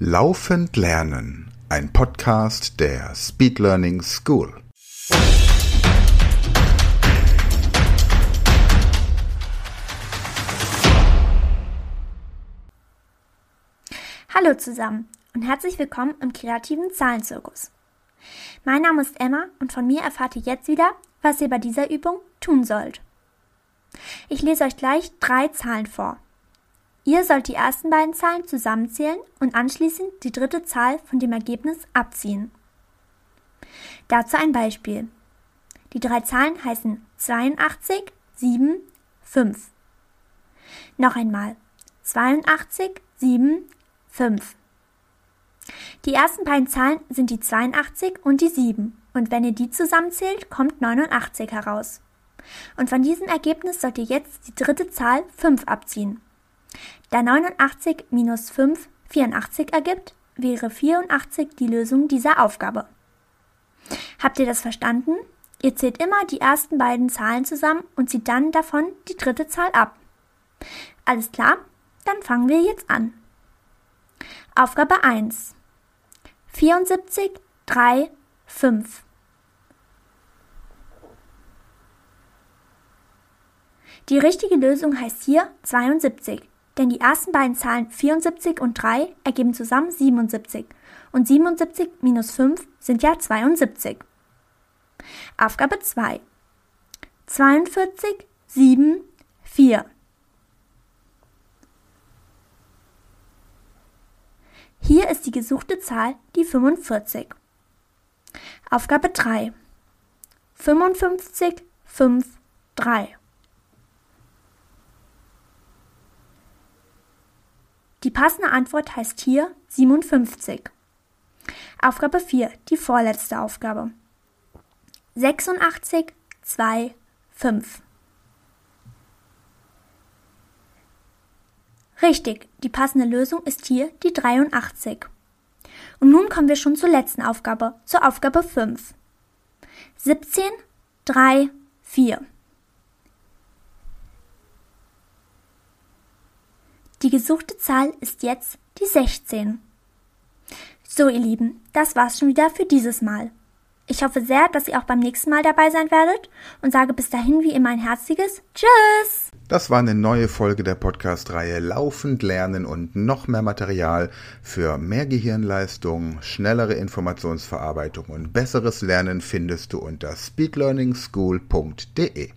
Laufend Lernen, ein Podcast der Speed Learning School. Hallo zusammen und herzlich willkommen im kreativen Zahlenzirkus. Mein Name ist Emma und von mir erfahrt ihr jetzt wieder, was ihr bei dieser Übung tun sollt. Ich lese euch gleich drei Zahlen vor. Ihr sollt die ersten beiden Zahlen zusammenzählen und anschließend die dritte Zahl von dem Ergebnis abziehen. Dazu ein Beispiel. Die drei Zahlen heißen 82, 7, 5. Noch einmal. 82, 7, 5. Die ersten beiden Zahlen sind die 82 und die 7 und wenn ihr die zusammenzählt, kommt 89 heraus. Und von diesem Ergebnis sollt ihr jetzt die dritte Zahl 5 abziehen. Da 89 minus 5 84 ergibt, wäre 84 die Lösung dieser Aufgabe. Habt ihr das verstanden? Ihr zählt immer die ersten beiden Zahlen zusammen und zieht dann davon die dritte Zahl ab. Alles klar? Dann fangen wir jetzt an. Aufgabe 1. 74, 3, 5. Die richtige Lösung heißt hier 72, denn die ersten beiden Zahlen 74 und 3 ergeben zusammen 77 und 77 minus 5 sind ja 72. Aufgabe 2. 42, 7, 4. Hier ist die gesuchte Zahl die 45. Aufgabe 3. 55, 5, 3. Die passende Antwort heißt hier 57. Aufgabe 4, die vorletzte Aufgabe. 86, 2, 5. Richtig, die passende Lösung ist hier die 83. Und nun kommen wir schon zur letzten Aufgabe, zur Aufgabe 5. 17, 3, 4. Die gesuchte Zahl ist jetzt die 16. So, ihr Lieben, das war's schon wieder für dieses Mal. Ich hoffe sehr, dass ihr auch beim nächsten Mal dabei sein werdet und sage bis dahin wie immer ein herzliches Tschüss! Das war eine neue Folge der Podcast-Reihe Laufend lernen und noch mehr Material für mehr Gehirnleistung, schnellere Informationsverarbeitung und besseres Lernen findest du unter speedlearningschool.de.